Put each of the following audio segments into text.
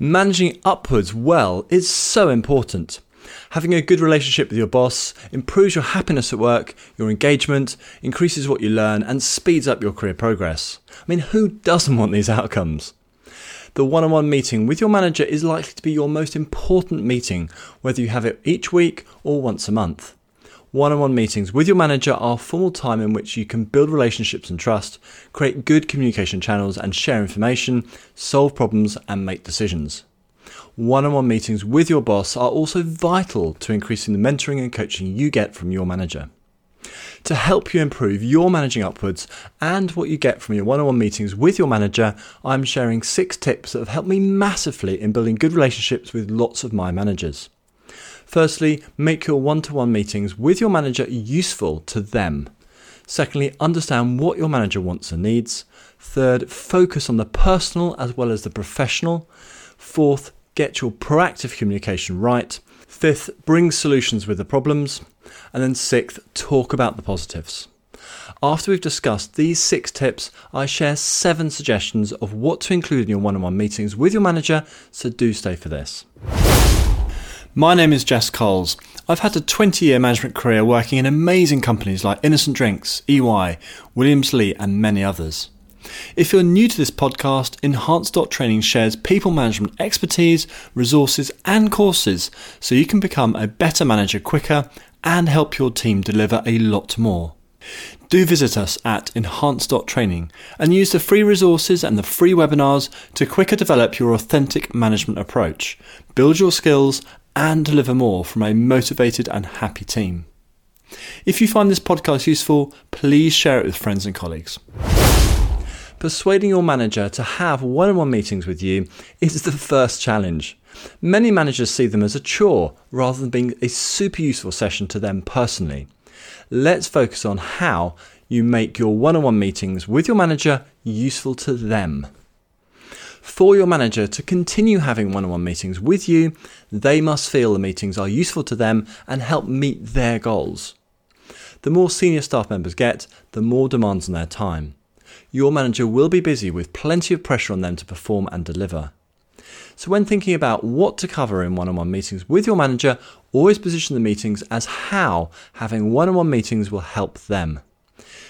Managing upwards well is so important. Having a good relationship with your boss improves your happiness at work, your engagement, increases what you learn, and speeds up your career progress. I mean, who doesn't want these outcomes? The one on one meeting with your manager is likely to be your most important meeting, whether you have it each week or once a month. One on one meetings with your manager are formal time in which you can build relationships and trust, create good communication channels and share information, solve problems, and make decisions. One on one meetings with your boss are also vital to increasing the mentoring and coaching you get from your manager. To help you improve your managing upwards and what you get from your one on one meetings with your manager, I'm sharing six tips that have helped me massively in building good relationships with lots of my managers. Firstly, make your one to one meetings with your manager useful to them. Secondly, understand what your manager wants and needs. Third, focus on the personal as well as the professional. Fourth, get your proactive communication right. Fifth, bring solutions with the problems. And then sixth, talk about the positives. After we've discussed these six tips, I share seven suggestions of what to include in your one on one meetings with your manager, so do stay for this. My name is Jess Coles. I've had a 20 year management career working in amazing companies like Innocent Drinks, EY, Williams Lea, and many others. If you're new to this podcast, Enhance Training shares people management expertise, resources, and courses so you can become a better manager quicker and help your team deliver a lot more. Do visit us at enhance.training and use the free resources and the free webinars to quicker develop your authentic management approach, build your skills, and deliver more from a motivated and happy team. If you find this podcast useful, please share it with friends and colleagues. Persuading your manager to have one on one meetings with you is the first challenge. Many managers see them as a chore rather than being a super useful session to them personally. Let's focus on how you make your one on one meetings with your manager useful to them for your manager to continue having one on one meetings with you, they must feel the meetings are useful to them and help meet their goals. The more senior staff members get, the more demands on their time. Your manager will be busy with plenty of pressure on them to perform and deliver. So, when thinking about what to cover in one on one meetings with your manager, always position the meetings as how having one on one meetings will help them.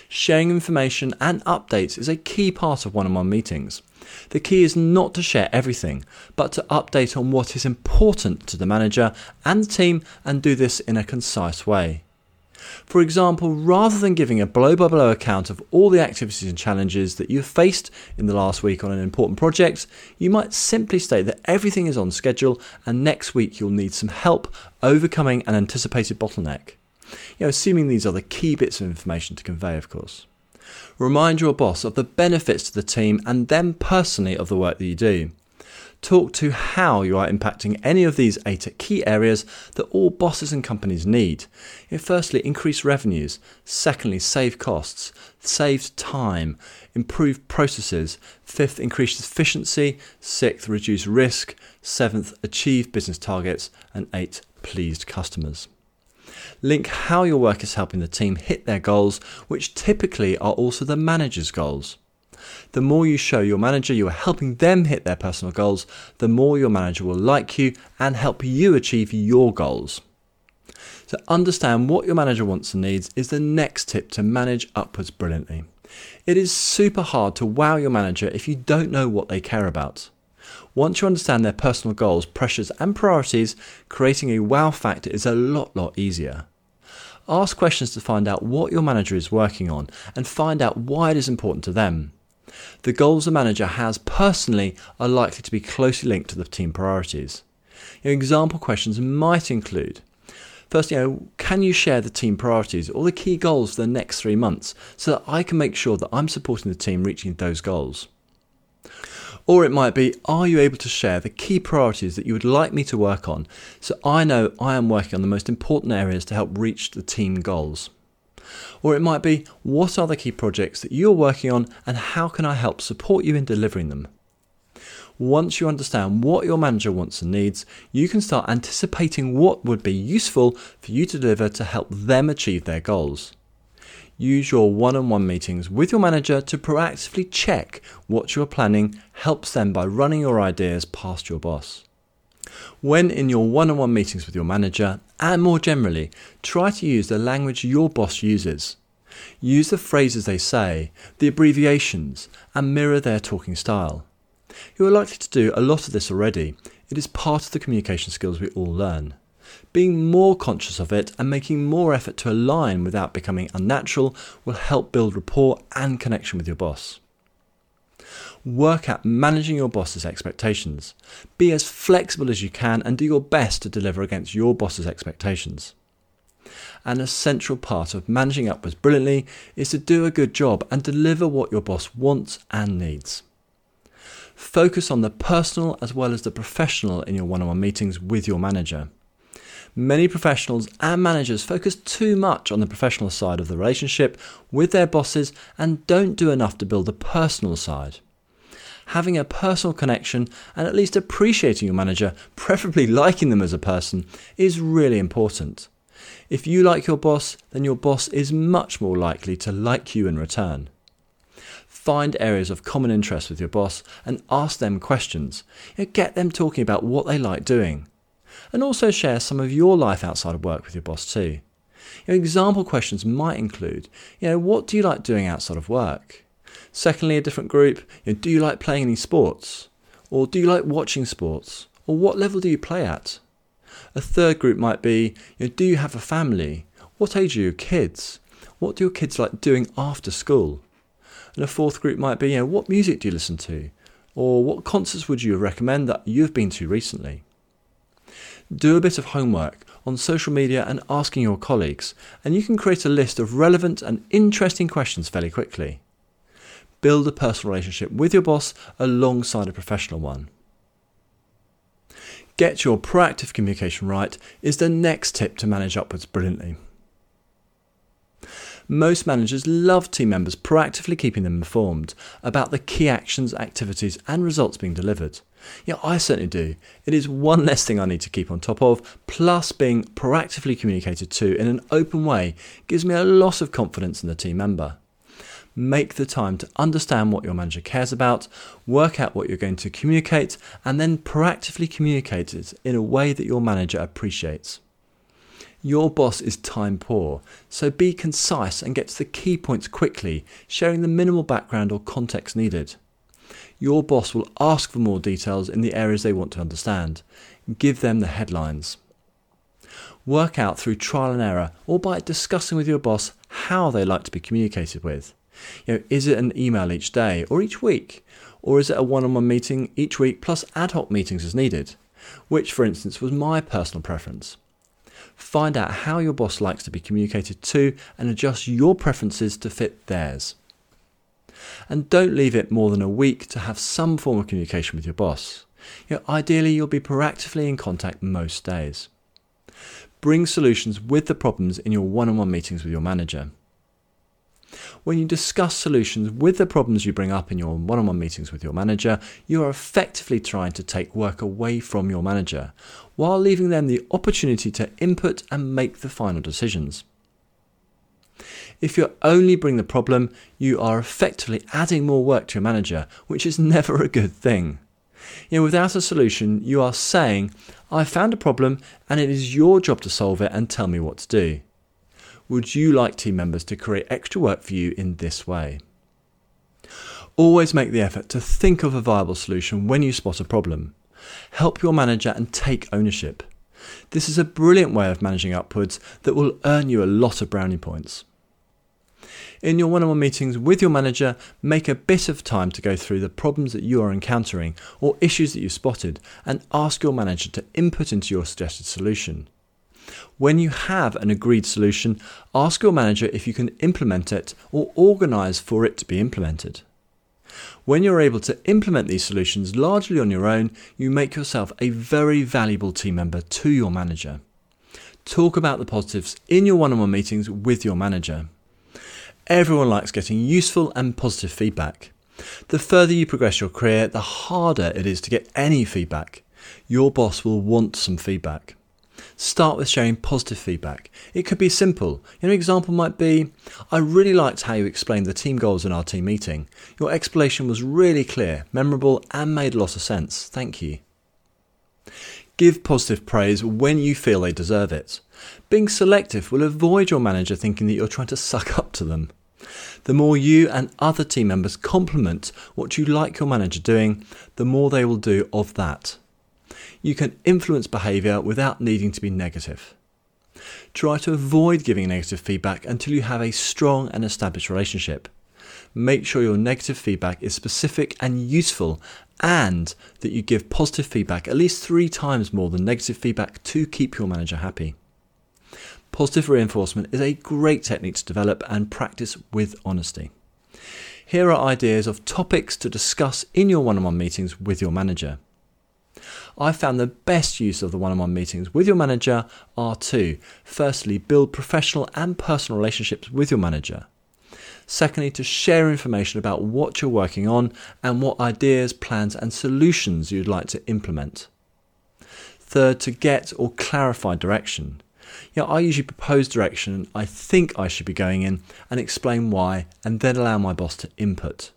Sharing information and updates is a key part of one on one meetings. The key is not to share everything, but to update on what is important to the manager and the team and do this in a concise way. For example, rather than giving a blow by blow account of all the activities and challenges that you've faced in the last week on an important project, you might simply state that everything is on schedule and next week you'll need some help overcoming an anticipated bottleneck. You know, assuming these are the key bits of information to convey, of course. Remind your boss of the benefits to the team and them personally of the work that you do. Talk to how you are impacting any of these eight key areas that all bosses and companies need. firstly, increase revenues. Secondly, save costs. Save time. Improve processes. Fifth, increase efficiency. Sixth, reduce risk. Seventh, achieve business targets. And eight, pleased customers. Link how your work is helping the team hit their goals, which typically are also the manager's goals. The more you show your manager you are helping them hit their personal goals, the more your manager will like you and help you achieve your goals. To understand what your manager wants and needs is the next tip to manage upwards brilliantly. It is super hard to wow your manager if you don't know what they care about. Once you understand their personal goals, pressures, and priorities, creating a wow factor is a lot, lot easier. Ask questions to find out what your manager is working on and find out why it is important to them. The goals the manager has personally are likely to be closely linked to the team priorities. Your example questions might include First, you know, can you share the team priorities or the key goals for the next three months so that I can make sure that I'm supporting the team reaching those goals? Or it might be, are you able to share the key priorities that you would like me to work on so I know I am working on the most important areas to help reach the team goals? Or it might be, what are the key projects that you're working on and how can I help support you in delivering them? Once you understand what your manager wants and needs, you can start anticipating what would be useful for you to deliver to help them achieve their goals. Use your one on one meetings with your manager to proactively check what you are planning helps them by running your ideas past your boss. When in your one on one meetings with your manager, and more generally, try to use the language your boss uses. Use the phrases they say, the abbreviations, and mirror their talking style. You are likely to do a lot of this already. It is part of the communication skills we all learn. Being more conscious of it and making more effort to align without becoming unnatural will help build rapport and connection with your boss. Work at managing your boss's expectations. Be as flexible as you can and do your best to deliver against your boss's expectations. An essential part of managing upwards brilliantly is to do a good job and deliver what your boss wants and needs. Focus on the personal as well as the professional in your one on one meetings with your manager. Many professionals and managers focus too much on the professional side of the relationship with their bosses and don't do enough to build the personal side having a personal connection and at least appreciating your manager, preferably liking them as a person, is really important. If you like your boss, then your boss is much more likely to like you in return. Find areas of common interest with your boss and ask them questions. Get them talking about what they like doing. And also share some of your life outside of work with your boss too. Your example questions might include, you know, what do you like doing outside of work? Secondly, a different group, you know, do you like playing any sports? Or do you like watching sports? Or what level do you play at? A third group might be, you know, do you have a family? What age are your kids? What do your kids like doing after school? And a fourth group might be, you know, what music do you listen to? Or what concerts would you recommend that you've been to recently? Do a bit of homework on social media and asking your colleagues, and you can create a list of relevant and interesting questions fairly quickly. Build a personal relationship with your boss alongside a professional one. Get your proactive communication right is the next tip to manage upwards brilliantly. Most managers love team members proactively keeping them informed about the key actions, activities, and results being delivered. Yeah, I certainly do. It is one less thing I need to keep on top of, plus being proactively communicated to in an open way gives me a lot of confidence in the team member make the time to understand what your manager cares about, work out what you're going to communicate, and then proactively communicate it in a way that your manager appreciates. Your boss is time poor, so be concise and get to the key points quickly, sharing the minimal background or context needed. Your boss will ask for more details in the areas they want to understand. Give them the headlines. Work out through trial and error or by discussing with your boss how they like to be communicated with. You know, is it an email each day or each week? Or is it a one on one meeting each week plus ad hoc meetings as needed? Which, for instance, was my personal preference. Find out how your boss likes to be communicated to and adjust your preferences to fit theirs. And don't leave it more than a week to have some form of communication with your boss. You know, ideally, you'll be proactively in contact most days. Bring solutions with the problems in your one on one meetings with your manager. When you discuss solutions with the problems you bring up in your one on one meetings with your manager, you are effectively trying to take work away from your manager while leaving them the opportunity to input and make the final decisions. If you only bring the problem, you are effectively adding more work to your manager, which is never a good thing. You know, without a solution, you are saying, I found a problem and it is your job to solve it and tell me what to do. Would you like team members to create extra work for you in this way? Always make the effort to think of a viable solution when you spot a problem. Help your manager and take ownership. This is a brilliant way of managing upwards that will earn you a lot of brownie points. In your one on one meetings with your manager, make a bit of time to go through the problems that you are encountering or issues that you've spotted and ask your manager to input into your suggested solution. When you have an agreed solution, ask your manager if you can implement it or organise for it to be implemented. When you're able to implement these solutions largely on your own, you make yourself a very valuable team member to your manager. Talk about the positives in your one on one meetings with your manager. Everyone likes getting useful and positive feedback. The further you progress your career, the harder it is to get any feedback. Your boss will want some feedback. Start with sharing positive feedback. It could be simple. An example might be I really liked how you explained the team goals in our team meeting. Your explanation was really clear, memorable, and made a lot of sense. Thank you. Give positive praise when you feel they deserve it. Being selective will avoid your manager thinking that you're trying to suck up to them. The more you and other team members compliment what you like your manager doing, the more they will do of that you can influence behaviour without needing to be negative. Try to avoid giving negative feedback until you have a strong and established relationship. Make sure your negative feedback is specific and useful, and that you give positive feedback at least three times more than negative feedback to keep your manager happy. Positive reinforcement is a great technique to develop and practice with honesty. Here are ideas of topics to discuss in your one on one meetings with your manager. I found the best use of the one on one meetings with your manager are two. Firstly, build professional and personal relationships with your manager. Secondly, to share information about what you're working on and what ideas, plans, and solutions you'd like to implement. Third, to get or clarify direction. Yeah, I usually propose direction I think I should be going in and explain why, and then allow my boss to input.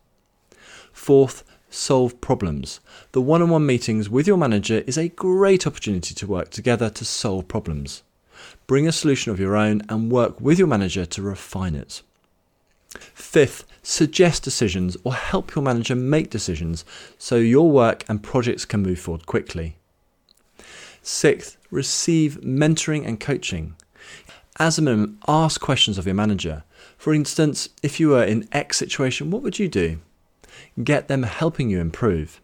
Fourth, solve problems. The one on one meetings with your manager is a great opportunity to work together to solve problems. Bring a solution of your own and work with your manager to refine it. Fifth, suggest decisions or help your manager make decisions so your work and projects can move forward quickly. Sixth, receive mentoring and coaching. As a minimum, ask questions of your manager. For instance, if you were in X situation, what would you do? Get them helping you improve.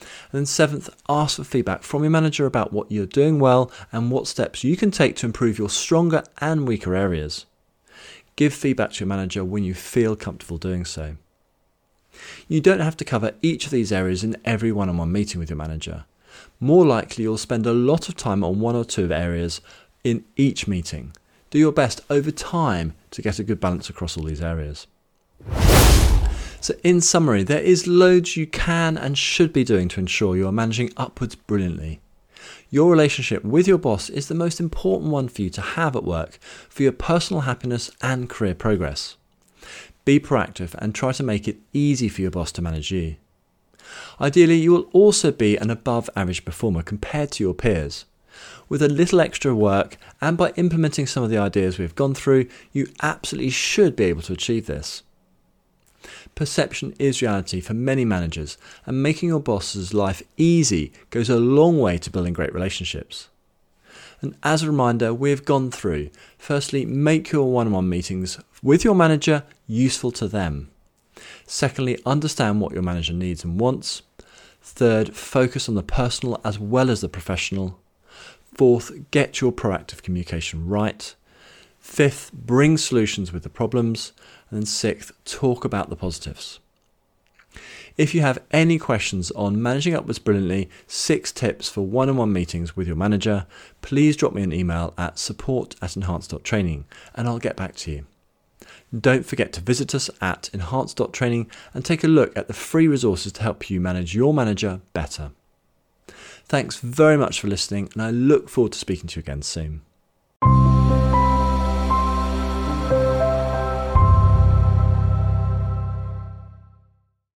And then, seventh, ask for feedback from your manager about what you're doing well and what steps you can take to improve your stronger and weaker areas. Give feedback to your manager when you feel comfortable doing so. You don't have to cover each of these areas in every one on one meeting with your manager. More likely, you'll spend a lot of time on one or two areas in each meeting. Do your best over time to get a good balance across all these areas. So, in summary, there is loads you can and should be doing to ensure you are managing upwards brilliantly. Your relationship with your boss is the most important one for you to have at work for your personal happiness and career progress. Be proactive and try to make it easy for your boss to manage you. Ideally, you will also be an above average performer compared to your peers. With a little extra work and by implementing some of the ideas we've gone through, you absolutely should be able to achieve this. Perception is reality for many managers, and making your boss's life easy goes a long way to building great relationships. And as a reminder, we've gone through firstly, make your one on one meetings with your manager useful to them. Secondly, understand what your manager needs and wants. Third, focus on the personal as well as the professional. Fourth, get your proactive communication right. Fifth, bring solutions with the problems. And then sixth, talk about the positives. If you have any questions on managing upwards brilliantly, six tips for one on one meetings with your manager, please drop me an email at support at enhance.training and I'll get back to you. Don't forget to visit us at enhance.training and take a look at the free resources to help you manage your manager better. Thanks very much for listening, and I look forward to speaking to you again soon.